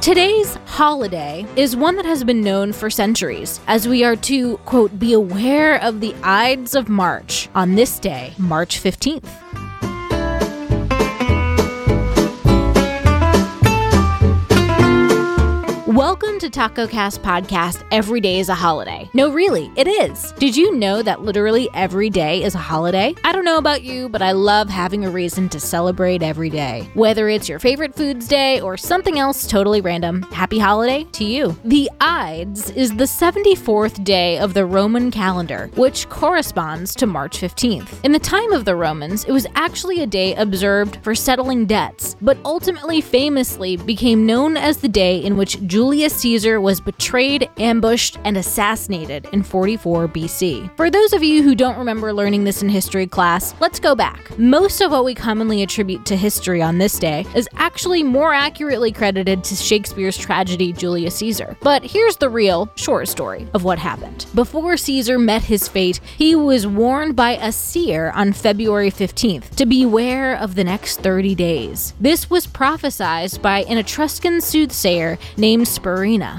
Today's holiday is one that has been known for centuries, as we are to, quote, be aware of the Ides of March on this day, March 15th. Welcome to Taco Cast Podcast. Every day is a holiday. No, really, it is. Did you know that literally every day is a holiday? I don't know about you, but I love having a reason to celebrate every day. Whether it's your favorite foods day or something else totally random, happy holiday to you. The Ides is the 74th day of the Roman calendar, which corresponds to March 15th. In the time of the Romans, it was actually a day observed for settling debts, but ultimately famously became known as the day in which Julius Caesar was betrayed, ambushed, and assassinated in 44 BC. For those of you who don't remember learning this in history class, let's go back. Most of what we commonly attribute to history on this day is actually more accurately credited to Shakespeare's tragedy Julius Caesar. But here's the real, short story of what happened. Before Caesar met his fate, he was warned by a seer on February 15th to beware of the next 30 days. This was prophesied by an Etruscan soothsayer named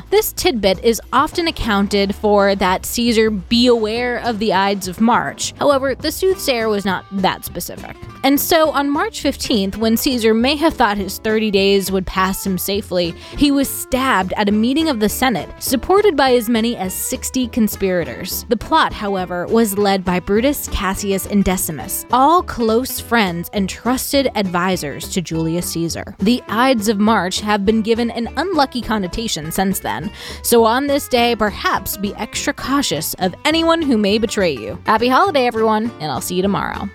This tidbit is often accounted for that Caesar be aware of the Ides of March. However, the soothsayer was not that specific. And so on March 15th, when Caesar may have thought his 30 days would pass him safely, he was stabbed at a meeting of the Senate, supported by as many as 60 conspirators. The plot, however, was led by Brutus, Cassius, and Decimus, all close friends and trusted advisors to Julius Caesar. The Ides of March have been given an unlucky connotation since then, so on this day, perhaps be extra cautious of anyone who may betray you. Happy holiday, everyone, and I'll see you tomorrow.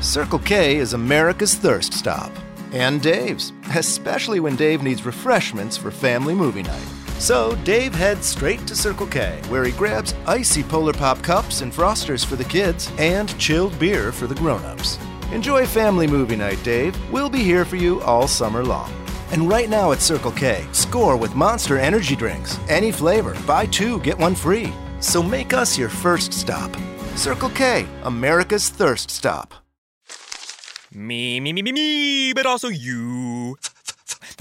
Circle K is America's thirst stop. And Dave's, especially when Dave needs refreshments for family movie night. So Dave heads straight to Circle K, where he grabs icy Polar Pop cups and frosters for the kids and chilled beer for the grown-ups. Enjoy family movie night, Dave. We'll be here for you all summer long. And right now at Circle K, score with Monster Energy drinks. Any flavor, buy two, get one free. So make us your first stop. Circle K, America's thirst stop. Me, me, me, me, me, but also you.